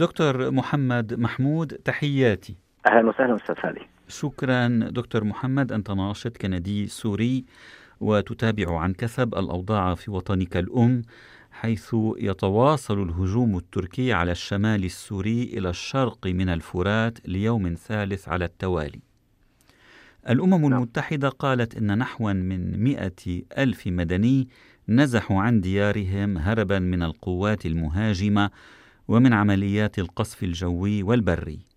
دكتور محمد محمود تحياتي. أهلا وسهلا أستاذ فادي شكرا دكتور محمد أنت ناشط كندي سوري وتتابع عن كثب الأوضاع في وطنك الأم حيث يتواصل الهجوم التركي على الشمال السوري إلى الشرق من الفرات ليوم ثالث على التوالي. الأمم نعم. المتحدة قالت إن نحو من مئة ألف مدني نزحوا عن ديارهم هربا من القوات المهاجمة ومن عمليات القصف الجوي والبري.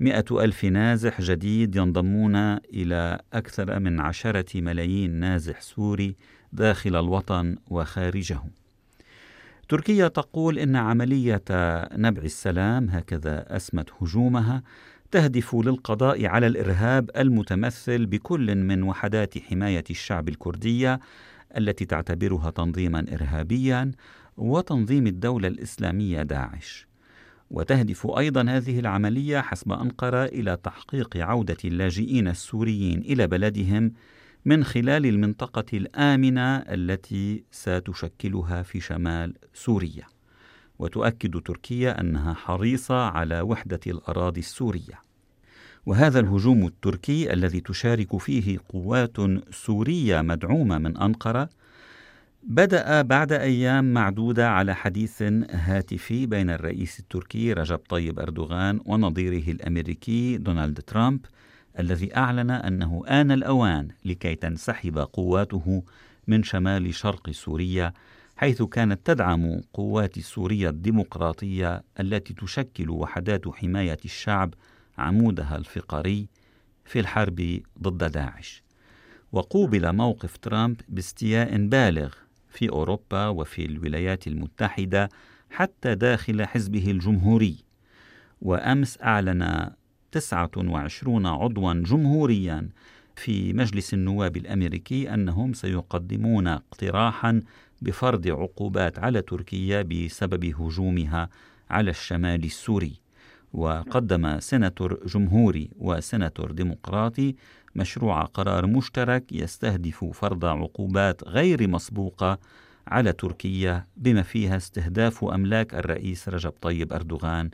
مئة ألف نازح جديد ينضمون إلى أكثر من عشرة ملايين نازح سوري داخل الوطن وخارجه تركيا تقول إن عملية نبع السلام هكذا أسمت هجومها تهدف للقضاء على الإرهاب المتمثل بكل من وحدات حماية الشعب الكردية التي تعتبرها تنظيما إرهابيا وتنظيم الدولة الإسلامية داعش. وتهدف أيضا هذه العملية حسب أنقرة إلى تحقيق عودة اللاجئين السوريين إلى بلدهم من خلال المنطقة الآمنة التي ستشكلها في شمال سوريا. وتؤكد تركيا أنها حريصة على وحدة الأراضي السورية. وهذا الهجوم التركي الذي تشارك فيه قوات سورية مدعومة من أنقرة بدأ بعد أيام معدودة على حديث هاتفي بين الرئيس التركي رجب طيب أردوغان ونظيره الأمريكي دونالد ترامب الذي أعلن أنه آن الأوان لكي تنسحب قواته من شمال شرق سوريا حيث كانت تدعم قوات سوريا الديمقراطية التي تشكل وحدات حماية الشعب عمودها الفقري في الحرب ضد داعش. وقوبل موقف ترامب باستياء بالغ في أوروبا وفي الولايات المتحدة حتى داخل حزبه الجمهوري. وأمس أعلن 29 عضوا جمهوريا في مجلس النواب الأمريكي أنهم سيقدمون اقتراحا بفرض عقوبات على تركيا بسبب هجومها على الشمال السوري. وقدم سيناتور جمهوري وسيناتور ديمقراطي مشروع قرار مشترك يستهدف فرض عقوبات غير مسبوقة على تركيا بما فيها استهداف أملاك الرئيس رجب طيب أردوغان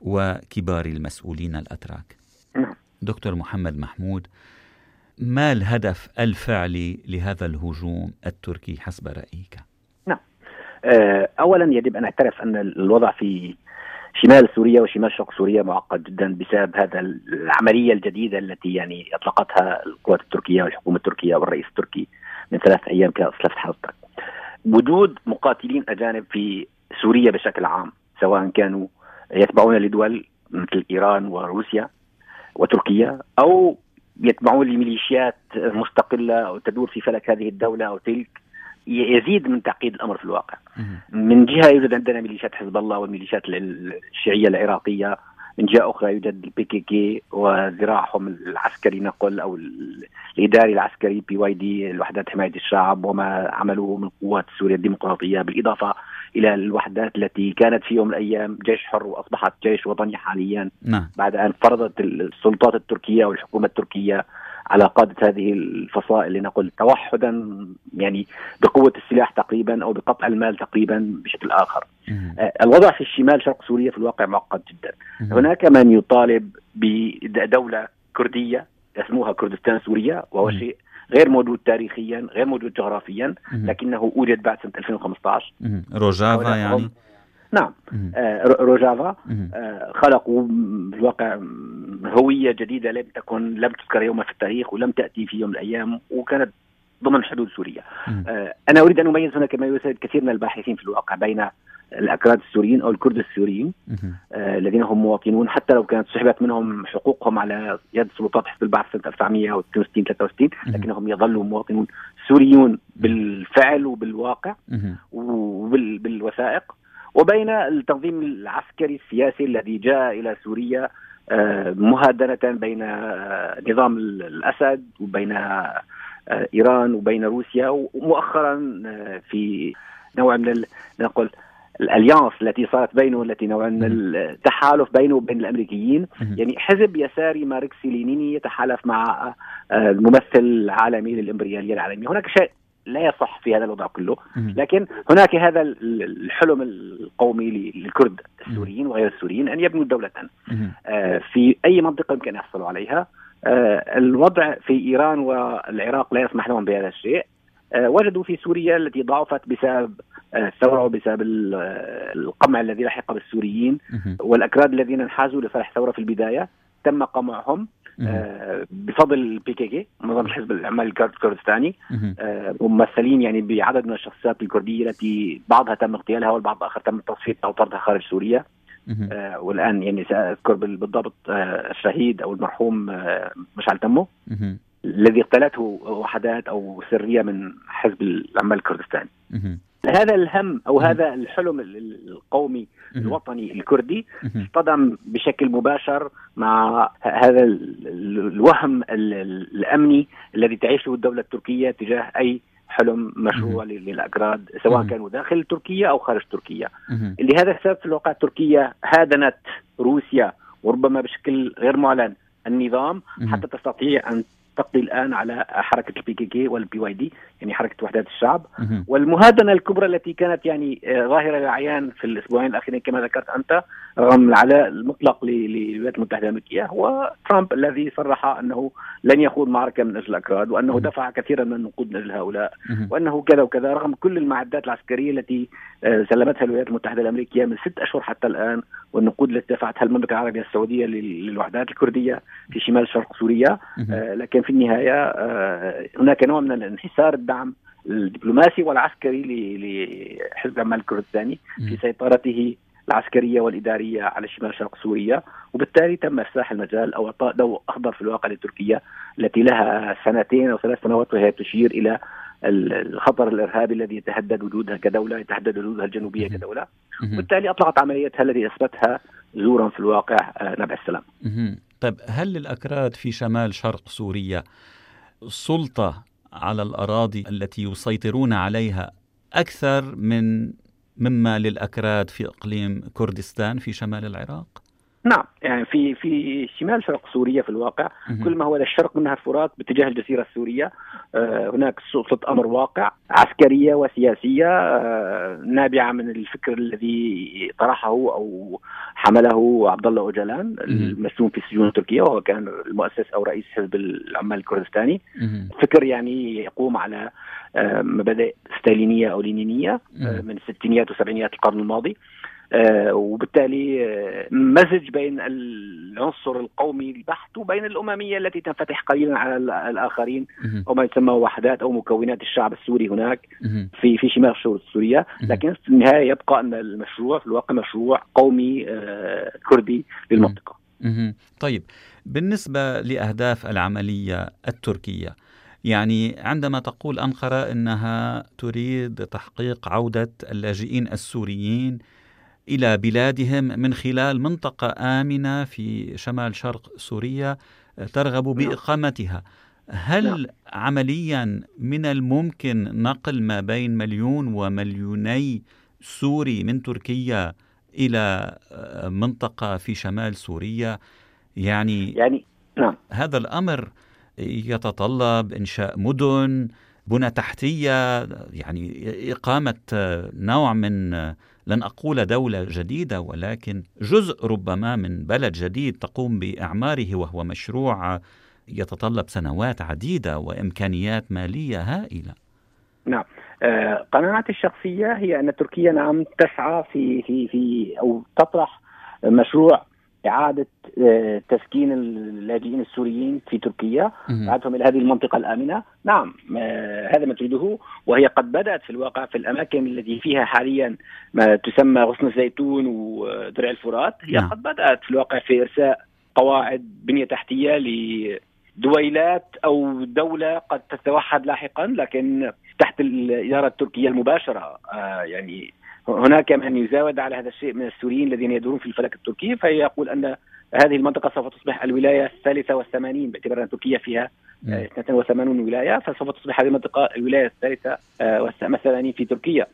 وكبار المسؤولين الأتراك. نعم. دكتور محمد محمود ما الهدف الفعلي لهذا الهجوم التركي حسب رأيك؟ نعم. آه، اولا يجب أن نعترف أن الوضع في شمال سوريا وشمال شرق سوريا معقد جدا بسبب هذا العملية الجديدة التي يعني أطلقتها القوات التركية والحكومة التركية والرئيس التركي من ثلاث أيام كما اسلفت حضرتك. وجود مقاتلين أجانب في سوريا بشكل عام سواء كانوا يتبعون لدول مثل إيران وروسيا وتركيا أو يتبعون لميليشيات مستقلة أو تدور في فلك هذه الدولة أو تلك يزيد من تعقيد الأمر في الواقع. من جهة يوجد عندنا ميليشيات حزب الله والميليشيات الشيعية العراقية من جهة أخرى يوجد ال PKK وذراعهم العسكري نقل أو الإداري العسكري PYD الوحدات حماية الشعب وما عملوه من قوات سوريا الديمقراطية بالإضافة إلى الوحدات التي كانت في يوم من الأيام جيش حر وأصبحت جيش وطني حاليا نعم. بعد أن فرضت السلطات التركية والحكومة التركية على قادة هذه الفصائل لنقل توحدا يعني بقوة السلاح تقريبا أو بقطع المال تقريبا بشكل آخر. آه الوضع في الشمال شرق سوريا في الواقع معقد جدا. هناك من يطالب بدولة كردية اسموها كردستان سوريا وهو شيء غير موجود تاريخيا غير موجود جغرافيا لكنه أوجد بعد سنة 2015 روجافا يعني؟ نعم. آه روجافا. آه خلقوا بالواقع هوية جديدة لم تكن لم تذكر يوما في التاريخ ولم تأتي في يوم من الأيام وكانت ضمن حدود سوريا. آه أنا أريد أن أميز هنا كما يساعد كثير من الباحثين في الواقع بين الأكراد السوريين أو الكرد السوريين الذين هم مواطنون. حتى لو كانت سحبت منهم حقوقهم على يد سلطات حزب البعث سنه 1962 63 لكنهم يظلوا مواطنون سوريون بالفعل وبالواقع وبالوثائق وبين التنظيم العسكري السياسي الذي جاء إلى سوريا آه، مهادنة بين آه، نظام الأسد وبين آه، إيران وبين روسيا ومؤخرا في نوع من نقول الأليانس التي صارت بينه التي نوع من التحالف بينه وبين الأمريكيين. يعني حزب يساري ماركسي لينيني يتحالف مع الممثل العالمي للإمبريالية العالمية. هناك شيء لا يصح في هذا الوضع كله. لكن هناك هذا الحلم القومي للكرد السوريين وغير السوريين أن يبنوا دوله آه، في أي منطقة يمكن أن يحصلوا عليها. آه، الوضع في إيران والعراق لا يسمح لهم بهذا الشيء. آه، وجدوا في سوريا التي ضعفت بسبب الثوره وبسبب القمع الذي لحق بالسوريين والأكراد الذين انحازوا لصالح الثوره في البداية. تم قمعهم. بفضل ال PKK منظمه حزب العمال الكردستاني آه ممثلين يعني بعدد من الشخصيات الكردية التي بعضها تم اغتيالها والبعض الآخر تم تصفيتها أو طردها خارج سوريا. آه والآن يعني سأذكر بالضبط آه الشهيد أو المرحوم آه مشعل تمو الذي اغتالته وحدات أو سرية من حزب العمال الكردستاني. هذا الهم أو هذا الحلم القومي الوطني الكردي اصطدم بشكل مباشر مع هذا الوهم الأمني الذي تعيشه الدولة التركية تجاه أي حلم مشروع للاكراد سواء كانوا داخل تركيا أو خارج تركيا. لهذا السبب في الواقع تركيا هادنت روسيا وربما بشكل غير معلن النظام حتى تستطيع أن تقضي الآن على حركة ال PKK وال PYD يعني حركة وحدات الشعب. والمهادنة الكبرى التي كانت يعني آه، ظاهرة للعيان في الأسبوعين الأخيرين كما ذكرت أنت رغم العلاء المطلق للولايات المتحدة الأمريكية هو ترامب الذي صرح أنه لن يخوض معركة من أجل الأكراد وأنه دفع كثيرا من النقود من أجل هؤلاء وأنه كذا وكذا رغم كل المعدات العسكرية التي آه، سلمتها الولايات المتحدة الأمريكية من ست أشهر حتى الآن والنقود التي دفعتها المملكة العربية السعودية للوحدات الكردية في شمال شرق سوريا آه، لكن في النهاية هناك نوع من انحسار الدعم الدبلوماسي والعسكري لحزب العمال الكردستاني في سيطرته العسكرية والإدارية على شمال شرق سوريا وبالتالي تم إفساح المجال أو إعطاء ضوء أخضر في الواقع لتركيا التي لها سنتين أو ثلاث سنوات وهي تشير إلى الخطر الإرهابي الذي يتهدد وجودها كدولة يتهدد وجودها الجنوبية كدولة. وبالتالي أطلقت عمليتها التي أثبتها زورا في الواقع آه، نبع السلام. طيب هل للاكراد في شمال شرق سوريا سلطة على الأراضي التي يسيطرون عليها أكثر من مما للأكراد في إقليم كردستان في شمال العراق؟ نعم يعني في في شمال شرق سوريا في الواقع كل ما هو الشرق من نهر الفرات باتجاه الجزيرة السورية آه، هناك سلطة أمر واقع عسكرية وسياسية آه، نابعة من الفكر الذي طرحه أو حمله عبد الله أوجلان المسجون في السجون التركية وهو كان المؤسس أو رئيس حزب العمال الكردستاني. فكر يعني يقوم على آه، مبادئ ستالينية أو لينينية من الستينيات والسبعينيات القرن الماضي. وبالتالي آه، مزج بين العنصر القومي البحت وبين الأممية التي تنفتح قليلا على الآخرين أو ما يسمى وحدات أو مكونات الشعب السوري هناك في في شمال سوريا. لكن في النهاية يبقى أن المشروع في الواقع مشروع قومي آه، كردي للمنطقة. طيب بالنسبة لأهداف العملية التركية يعني عندما تقول أنقرة إنها تريد تحقيق عودة اللاجئين السوريين إلى بلادهم من خلال منطقة آمنة في شمال شرق سوريا ترغب نعم. بإقامتها هل نعم. عمليا من الممكن نقل ما بين مليون ومليوني سوري من تركيا إلى منطقة في شمال سوريا يعني يعني نعم هذا الأمر يتطلب إنشاء مدن بنى تحتية يعني إقامة نوع من لن أقول دولة جديدة ولكن جزء ربما من بلد جديد تقوم بإعماره وهو مشروع يتطلب سنوات عديدة وإمكانيات مالية هائلة. نعم آه قناعتي الشخصية هي أن تركيا نعم تسعى في في في أو تطرح مشروع إعادة آه، تسكين اللاجئين السوريين في تركيا. إعادتهم إلى هذه المنطقة الآمنة. نعم آه، هذا ما تريده. وهي قد بدأت في الواقع في الأماكن التي فيها حاليا ما تسمى غصن الزيتون ودرع الفرات. هي نعم. قد بدأت في الواقع في إرساء قواعد بنية تحتية لدويلات أو دولة قد تتوحد لاحقا لكن تحت الإدارة التركية المباشرة. آه، يعني هناك من يزاود على هذا الشيء من السوريين الذين يدورون في الفلك التركي فيقول أن هذه المنطقة سوف تصبح الولاية الثالثة والثمانين باعتبار أن تركيا فيها 82 ولاية فسوف تصبح هذه المنطقة الولاية الثالثة آه، والثمانين في تركيا.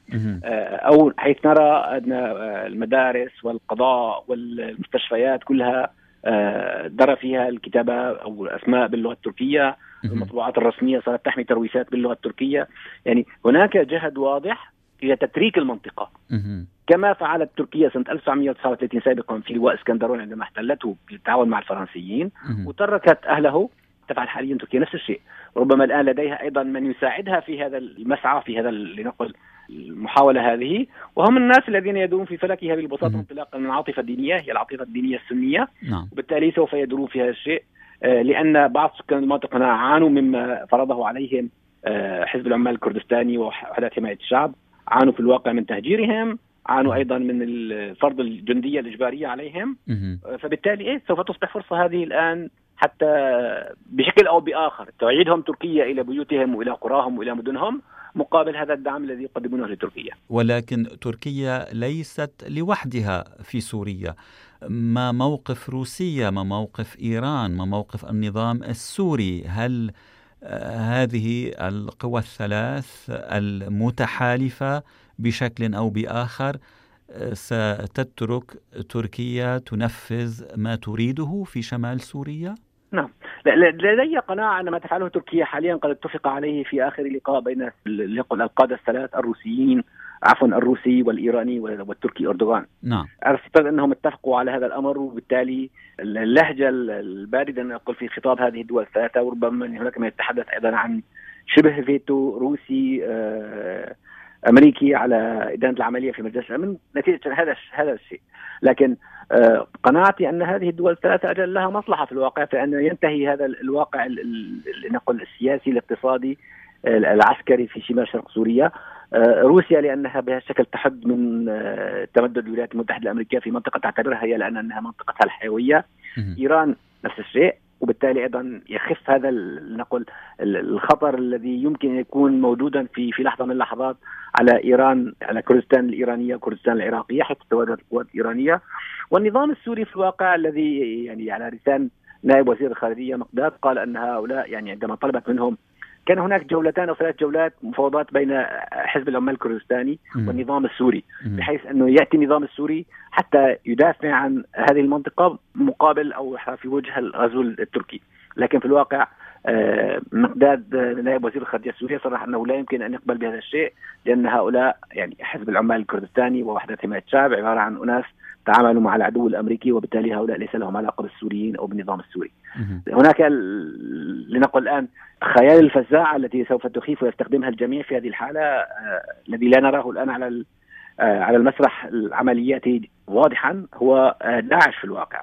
آه، أو حيث نرى أن آه، المدارس والقضاء والمستشفيات كلها درى فيها الكتابة أو الأسماء باللغة التركية المطبوعات الرسمية صارت تحمي ترويسات باللغة التركية. يعني هناك جهد واضح إلى تتريك المنطقة. كما فعلت تركيا سنة 1939 سابقا في لواء إسكندرون عندما احتلته بالتعاون مع الفرنسيين وتركت أهله. تفعل حاليا تركيا نفس الشيء. ربما الآن لديها أيضا من يساعدها في هذا المسعى في هذا لنقل المحاولة هذه. وهم الناس الذين يدورون في فلكها بالبساطة انطلاقا من العاطفة الدينية. هي العاطفة الدينية السنية. نعم. وبالتالي سوف يدورون في هذا الشيء. آه، لأن بعض سكان المنطقة هنا عانوا مما فرضه عليهم آه، حزب العمال الكردستاني ووحدات حماية الشعب. عانوا في الواقع من تهجيرهم عانوا أيضا من فرض الجندية الإجبارية عليهم آه، فبالتالي إيه سوف تصبح فرصة هذه الآن حتى بشكل أو بآخر تعيدهم تركيا إلى بيوتهم وإلى قراهم وإلى مدنهم مقابل هذا الدعم الذي يقدمونه لتركيا. ولكن تركيا ليست لوحدها في سوريا. ما موقف روسيا، ما موقف إيران، ما موقف النظام السوري؟ هل هذه القوى الثلاث المتحالفة بشكل أو بآخر ستترك تركيا تنفذ ما تريده في شمال سوريا؟ نعم لدي قناعة أن ما تفعله تركيا حاليا قد اتفق عليه في آخر لقاء بين القادة الثلاث الروسيين عفوا الروسي والإيراني والتركي أردوغان. نعم. اعتقد أنهم اتفقوا على هذا الأمر وبالتالي اللهجة الباردة نقول في خطاب هذه الدول الثلاثة وربما هناك من يتحدث أيضا عن شبه فيتو روسي آه أمريكي على إدانة العملية في مجلس الأمن. نتيجة هذا هذا الشيء. لكن آه، قناعتي أن هذه الدول الثلاثة أجل لها مصلحة في الواقع في ان ينتهي هذا الواقع نقول السياسي الاقتصادي العسكري في شمال شرق سوريا. آه، روسيا لأنها بهذا الشكل تحد من تمدد الولايات المتحدة الأمريكية في منطقة تعتبرها هي لأن أنها منطقتها الحيوية. إيران نفس الشيء وبالتالي أيضا يخف هذا نقول الخطر الذي يمكن أن يكون موجودا في في لحظة من اللحظات على إيران على كردستان الإيرانية وكردستان العراقية حيث تواجد القوات الإيرانية. والنظام السوري في الواقع الذي يعني على لسان نائب وزير الخارجية مقداد قال أن هؤلاء يعني عندما طلبت منهم كان هناك جولتان أو ثلاث جولات مفاوضات بين حزب العمال الكردستاني والنظام السوري بحيث أنه يأتي النظام السوري حتى يدافع عن هذه المنطقة مقابل أو في وجه الغزو التركي. لكن في الواقع مقداد نائب وزير الخارجية السورية صرح أنه لا يمكن أن يقبل بهذا الشيء لأن هؤلاء يعني حزب العمال الكردستاني ووحدة حماية الشعب عبارة عن أناس تعاملوا مع العدو الأمريكي وبالتالي هؤلاء ليس لهم علاقة بالسوريين أو بالنظام السوري. هناك لنقل الآن خيال الفزاعة التي سوف تخيف ويستخدمها الجميع في هذه الحالة آه الذي لا نراه الآن على آه على المسرح العملياتي واضحا هو آه داعش في الواقع.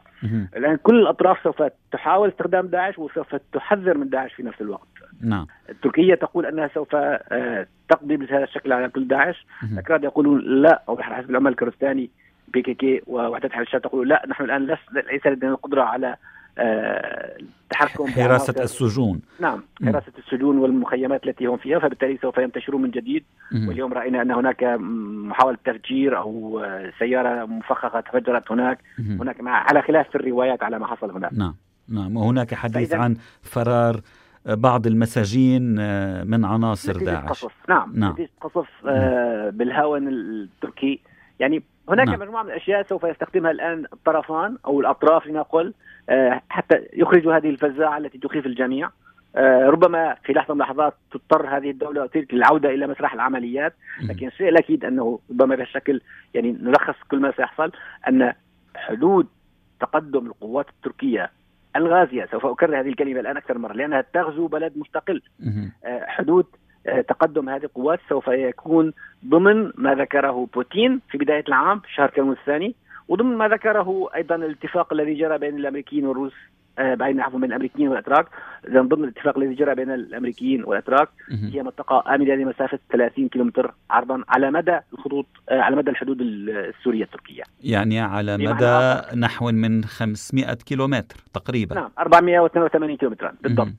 الآن كل الأطراف سوف تحاول استخدام داعش وسوف تحذر من داعش في نفس الوقت. نعم. تركيا تقول أنها سوف آه، تقضي بهذا الشكل على كل داعش، الأكراد يقولون لا أو حسب العمل الكردستاني بي كي كي ووحدة حل الشام تقول لا نحن الآن ليس لدينا القدرة على التحكم حراسة السجون. نعم حراسة السجون والمخيمات التي هم فيها فبالتالي سوف ينتشرون من جديد. واليوم رأينا أن هناك محاولة تفجير أو سيارة مفخخة تفجرت هناك. هناك مع على خلاف في الروايات على ما حصل هناك. نعم نعم. وهناك حديث عن فرار بعض المساجين آه، من عناصر داعش. قصف نعم نعم. قصف آه، بالهاون التركي. يعني هناك نعم. مجموعة من الأشياء سوف يستخدمها الآن الطرفان أو الأطراف لنقل حتى يخرجوا هذه الفزاعة التي تخيف الجميع. آه، ربما في لحظة من اللحظات تضطر هذه الدولة تلك للعوده إلى مسرح العمليات. لكن الشيء الأكيد أنه ربما بهالشكل يعني نلخص كل ما سيحصل أن حدود تقدم القوات التركية الغازية سوف أكرر هذه الكلمة الآن أكثر مرة لأنها تغزو بلد مستقل. آه، حدود تقدم هذه القوات سوف يكون ضمن ما ذكره بوتين في بداية العام في شهر كانون الثاني. وضمن ما ذكره أيضا الاتفاق الذي جرى بين الأمريكيين والروس آه، بين عفوا بين الأمريكيين والأتراك اذا ضمن الاتفاق الذي جرى بين الأمريكيين والأتراك هي منطقة امنه لمسافة 30 كيلومتر عرضا على مدى الخطوط آه، على مدى الحدود السورية التركية. يعني على مدى نحو من 500 كيلومتر تقريبا. نعم 482 كيلومترا بالضبط.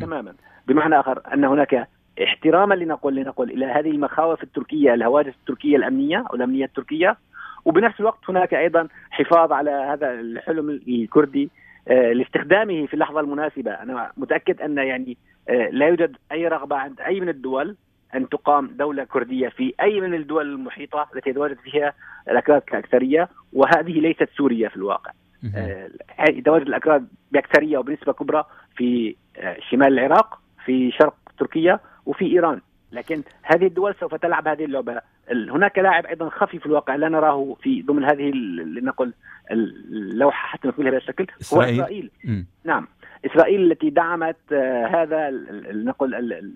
تماما. بمعنى آخر أن هناك احتراما لنقول لنقول إلى هذه المخاوف التركية الهواجس التركية الأمنية أو الأمنية التركية وبنفس الوقت هناك أيضا حفاظ على هذا الحلم الكردي آه، لاستخدامه في اللحظة المناسبة. أنا متأكد أن يعني آه، لا يوجد أي رغبة عند أي من الدول أن تقام دولة كردية في أي من الدول المحيطة التي يتواجد فيها الأكراد كأكثرية وهذه ليست سوريا في الواقع. آه، يتواجد الأكراد بأكثرية وبنسبة كبرى في شمال العراق في شرق تركيا وفي إيران. لكن هذه الدول سوف تلعب هذه اللعبة هناك لاعب أيضا خفي في الواقع لا نراه في ضمن هذه لنقل اللوحة حتى نقول بهذا الشكل هو إسرائيل. م. نعم. إسرائيل التي دعمت آه، هذا لنقل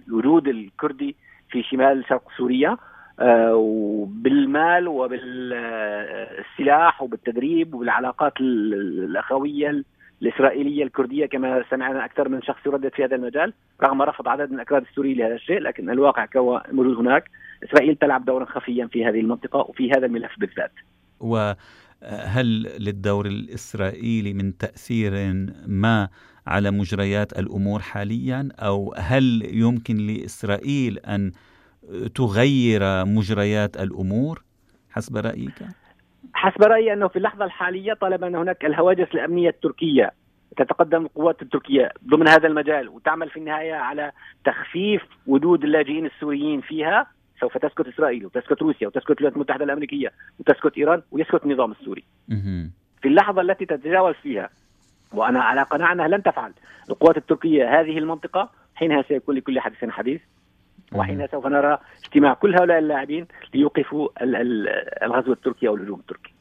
الوجود الكردي في شمال شرق سوريا آه، وبالمال وبالسلاح وبالتدريب وبالعلاقات الأخوية الإسرائيلية الكردية كما سمعنا أكثر من شخص يردد في هذا المجال رغم رفض عدد من الأكراد السوريين لهذا الشيء لكن الواقع موجود هناك. إسرائيل تلعب دورا خفيا في هذه المنطقة وفي هذا الملف بالذات. وهل للدور الإسرائيلي من تأثير ما على مجريات الأمور حاليا أو هل يمكن لإسرائيل أن تغير مجريات الأمور حسب رأيك؟ حسب رأيي أنه في اللحظة الحالية طالما أن هناك الهواجس الأمنية التركية تتقدم القوات التركية ضمن هذا المجال وتعمل في النهاية على تخفيف وجود اللاجئين السوريين فيها سوف تسكت إسرائيل وتسكت روسيا وتسكت الولايات المتحدة الأمريكية وتسكت إيران ويسكت النظام السوري. في اللحظة التي تتجاوز فيها وأنا على قناعة أنها لن تفعل القوات التركية هذه المنطقة حينها سيكون لكل حديث حديث وحينها سوف نرى اجتماع كل هؤلاء اللاعبين ليوقفوا الغزو التركي أو الهجوم التركي.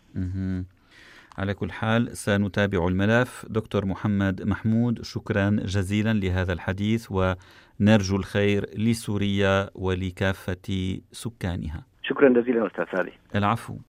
على كل حال سنتابع الملف دكتور محمد محمود شكرا جزيلا لهذا الحديث ونرجو الخير لسوريا ولكافة سكانها. شكرا جزيلا أستاذ العفو.